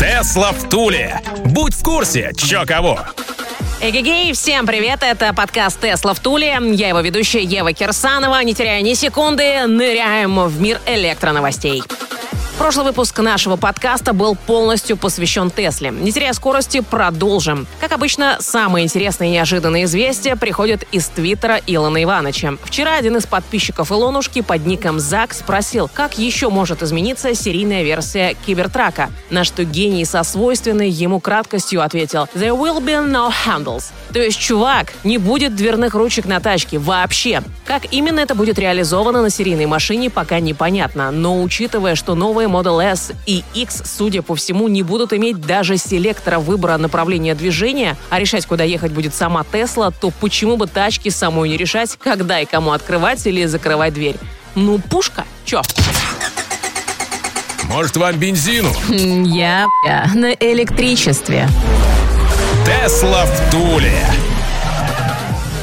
Тесла в Туле. Будь в курсе, чё кого. Эгегей, всем привет, это подкаст «Тесла в Туле». Я его ведущая Ева Кирсанова. Не теряя ни секунды, ныряем в мир электроновостей. Прошлый выпуск нашего подкаста был полностью посвящен Тесле. Не теряя скорости, продолжим. Как обычно, самые интересные и неожиданные известия приходят из твиттера Илона Ивановича. Вчера один из подписчиков Илонушки под ником Зак спросил, как еще может измениться серийная версия Кибертрака, на что гений со свойственной ему краткостью ответил «There will be no handles». То есть, чувак, не будет дверных ручек на тачке вообще. Как именно это будет реализовано на серийной машине, пока непонятно, но учитывая, что новые Model S и X, судя по всему, не будут иметь даже селектора выбора направления движения, а решать, куда ехать будет сама Тесла, то почему бы тачке самой не решать, когда и кому открывать или закрывать дверь? Ну, пушка, чё? Может, вам бензину? Я, я на электричестве. Тесла в Туле.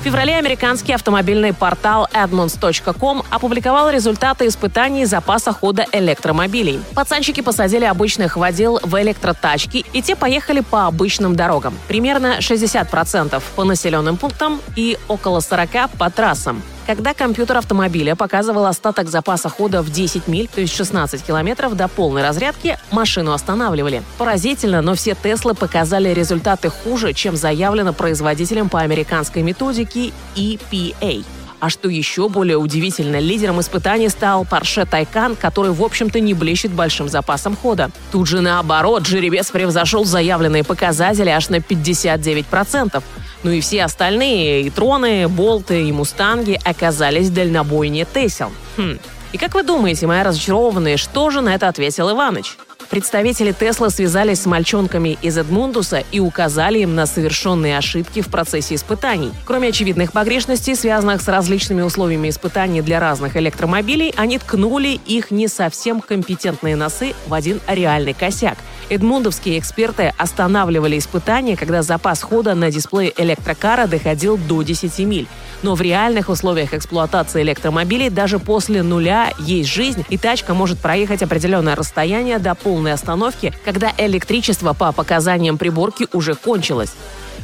В феврале американский автомобильный портал Edmunds.com опубликовал результаты испытаний запаса хода электромобилей. Пацанчики посадили обычных водил в электротачки, и те поехали по обычным дорогам. Примерно 60% по населенным пунктам и около 40% по трассам. Когда компьютер автомобиля показывал остаток запаса хода в 10 миль, то есть 16 километров до полной разрядки, машину останавливали. Поразительно, но все Теслы показали результаты хуже, чем заявлено производителем по американской методике EPA. А что еще более удивительно, лидером испытаний стал Porsche Taycan, который, в общем-то, не блещет большим запасом хода. Тут же наоборот, жеребец превзошел заявленные показатели аж на 59%. Ну и все остальные, и Троны, Болты, и Мустанги оказались дальнобойнее Тесел. Хм. И как вы думаете, мои разочарованные, что же на это ответил Иваныч? Представители Тесла связались с мальчонками из Эдмундуса и указали им на совершенные ошибки в процессе испытаний. Кроме очевидных погрешностей, связанных с различными условиями испытаний для разных электромобилей, они ткнули их не совсем компетентные носы в один реальный косяк. Эдмундовские эксперты останавливали испытания, когда запас хода на дисплее электрокара доходил до 10 миль. Но в реальных условиях эксплуатации электромобилей даже после нуля есть жизнь, и тачка может проехать определенное расстояние до полной остановки, когда электричество по показаниям приборки уже кончилось.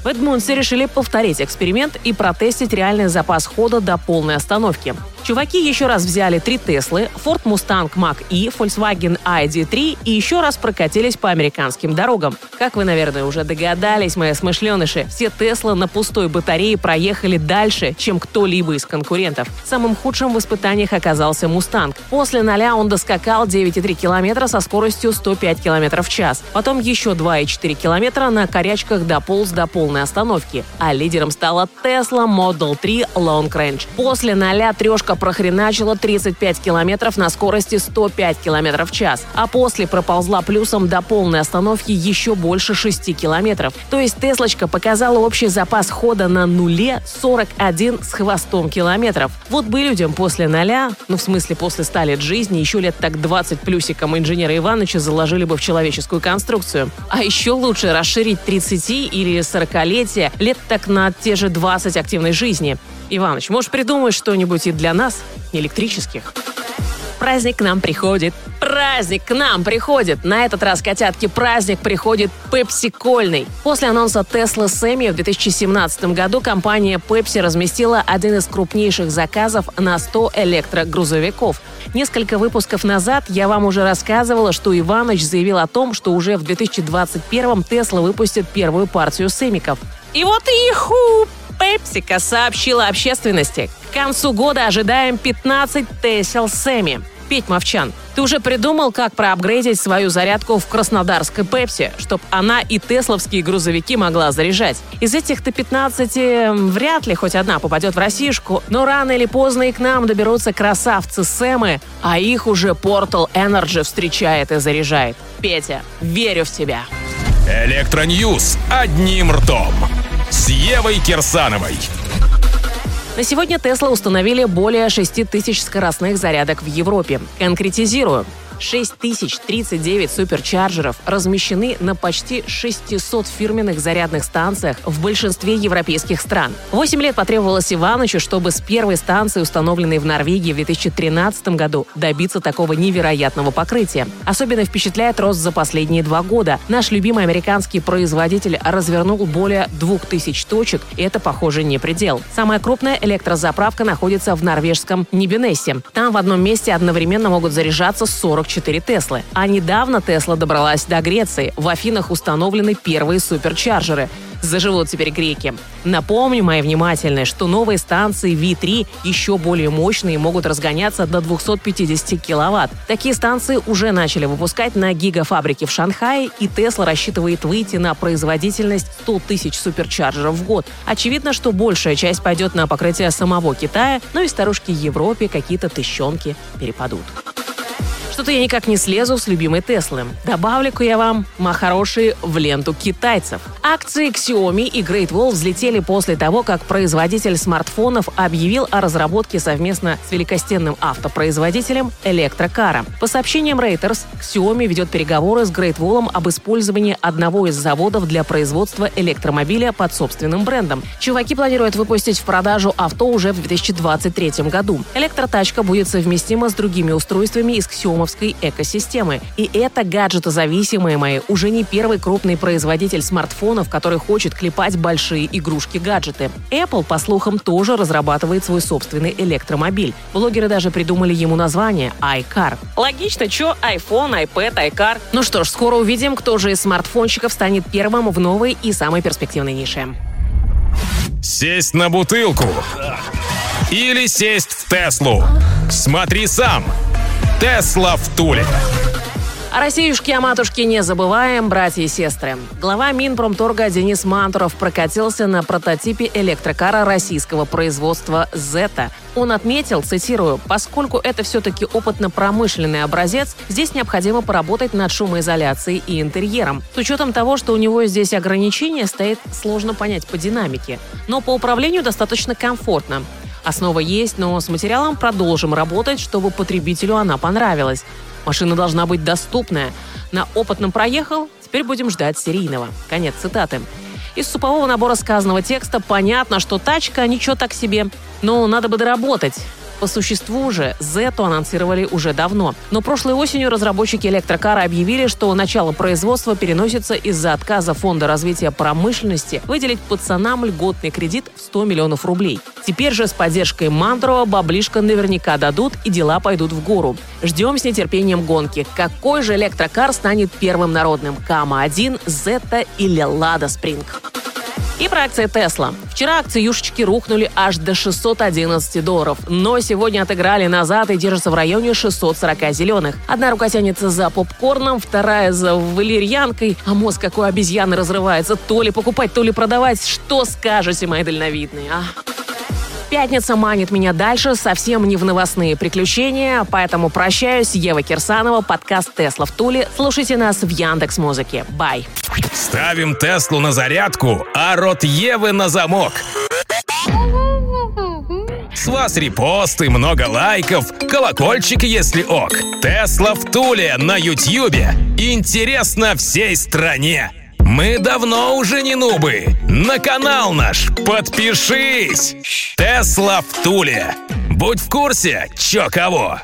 В Эдмунсе решили повторить эксперимент и протестить реальный запас хода до полной остановки. Чуваки еще раз взяли три Теслы, Ford Mustang Mach-E, Volkswagen ID3 и еще раз прокатились по американским дорогам. Как вы, наверное, уже догадались, мои смышленыши, все Теслы на пустой батарее проехали дальше, чем кто-либо из конкурентов. Самым худшим в испытаниях оказался Mustang. После ноля он доскакал 9,3 километра со скоростью 105 километров в час. Потом еще 2,4 километра на корячках дополз до полной остановки. А лидером стала Tesla Model 3 Long Range. После ноля трешка прохреначила 35 километров на скорости 105 километров в час, а после проползла плюсом до полной остановки еще больше 6 километров. То есть Теслочка показала общий запас хода на нуле 41 с хвостом километров. Вот бы людям после ноля, ну в смысле после 100 лет жизни, еще лет так 20 плюсиком инженера Ивановича заложили бы в человеческую конструкцию. А еще лучше расширить 30 или 40-летие лет так на те же 20 активной жизни. Иваныч, может придумать что-нибудь и для нас, электрических? Праздник к нам приходит. Праздник к нам приходит. На этот раз, котятки, праздник приходит пепси-кольный. После анонса Tesla Semi в 2017 году компания Pepsi разместила один из крупнейших заказов на 100 электрогрузовиков. Несколько выпусков назад я вам уже рассказывала, что Иваныч заявил о том, что уже в 2021 Tesla выпустит первую партию семиков. И вот иху! Пепсика сообщила общественности. К концу года ожидаем 15 Тесел Семи. Петь Мовчан, ты уже придумал, как проапгрейдить свою зарядку в краснодарской Пепси, чтобы она и тесловские грузовики могла заряжать? Из этих-то 15 вряд ли хоть одна попадет в Россишку, но рано или поздно и к нам доберутся красавцы Сэмы, а их уже Portal Energy встречает и заряжает. Петя, верю в тебя. Электроньюз одним ртом. С Евой Кирсановой. На сегодня Тесла установили более 6 тысяч скоростных зарядок в Европе. Конкретизирую. 6039 Supercharger ов размещены на почти 600 фирменных зарядных станциях в большинстве европейских стран. Восемь лет потребовалось Илонычу, чтобы с первой станции, установленной в Норвегии в 2013 году, добиться такого невероятного покрытия. Особенно впечатляет рост за последние два года. Наш любимый американский производитель развернул более 2000 точек, и это, похоже, не предел. Самая крупная электрозаправка находится в норвежском Нибенессе. Там в одном месте одновременно могут заряжаться 40 44 Теслы. А недавно Тесла добралась до Греции. В Афинах установлены первые суперчарджеры. Заживут теперь греки. Напомню, мои внимательные, что новые станции V3 еще более мощные могут разгоняться до 250 киловатт. Такие станции уже начали выпускать на гигафабрике в Шанхае, и Тесла рассчитывает выйти на производительность 100 тысяч суперчарджеров в год. Очевидно, что большая часть пойдет на покрытие самого Китая, но и старушки Европе какие-то тыщенки перепадут. Что-то я никак не слезу с любимой Теслы. Добавлю-ка я вам, ма хорошие, в ленту китайцев. Акции Xiaomi и Great Wall взлетели после того, как производитель смартфонов объявил о разработке совместно с великостенным автопроизводителем электрокара. По сообщениям Reuters, Xiaomi ведет переговоры с Great Wall об использовании одного из заводов для производства электромобиля под собственным брендом. Чуваки планируют выпустить в продажу авто уже в 2023 году. Электротачка будет совместима с другими устройствами из Xiaomi xiaomi экосистемы. И это гаджетозависимые мои, уже не первый крупный производитель смартфонов, который хочет клепать большие игрушки-гаджеты. Apple, по слухам, тоже разрабатывает свой собственный электромобиль. Блогеры даже придумали ему название iCar. Логично, что iPhone, iPad, iCar. Ну что ж, скоро увидим, кто же из смартфонщиков станет первым в новой и самой перспективной нише. Сесть на бутылку или сесть в Теслу. Смотри сам. Тесла в Туле. О Россиюшке, о матушке не забываем, братья и сестры. Глава Минпромторга Денис Мантуров прокатился на прототипе электрокара российского производства «Зета». Он отметил, цитирую, «поскольку это все-таки опытно-промышленный образец, здесь необходимо поработать над шумоизоляцией и интерьером. С учетом того, что у него здесь ограничения, стоит сложно понять по динамике. Но по управлению достаточно комфортно. Основа есть, но с материалом продолжим работать, чтобы потребителю она понравилась. Машина должна быть доступная. На опытном проехал, теперь будем ждать серийного. Конец цитаты. Из супового набора сказанного текста понятно, что тачка ничего так себе. Но надо бы доработать. По существу же Зету анонсировали уже давно. Но прошлой осенью разработчики электрокара объявили, что начало производства переносится из-за отказа Фонда развития промышленности выделить пацанам льготный кредит в 100 миллионов рублей. Теперь же с поддержкой Мандрова баблишка наверняка дадут и дела пойдут в гору. Ждем с нетерпением гонки. Какой же электрокар станет первым народным? Кама-1, Зета или Лада Спринг? И про акции Тесла. Вчера акции юшечки рухнули аж до 611 долларов, но сегодня отыграли назад и держатся в районе 640 зеленых. Одна рука тянется за попкорном, вторая за валерьянкой, а мозг какой обезьяны разрывается. То ли покупать, то ли продавать. Что скажете, мои дальновидные, а? Пятница манит меня дальше, совсем не в новостные приключения, поэтому прощаюсь. Ева Кирсанова, подкаст «Тесла в Туле». Слушайте нас в Яндекс Музыке. Бай. Ставим Теслу на зарядку, а рот Евы на замок. С вас репосты, много лайков, колокольчик, если ок. Тесла в Туле на Ютьюбе. Интересно всей стране. Мы давно уже не нубы. На канал наш подпишись. Тесла в Туле. Будь в курсе, чё кого.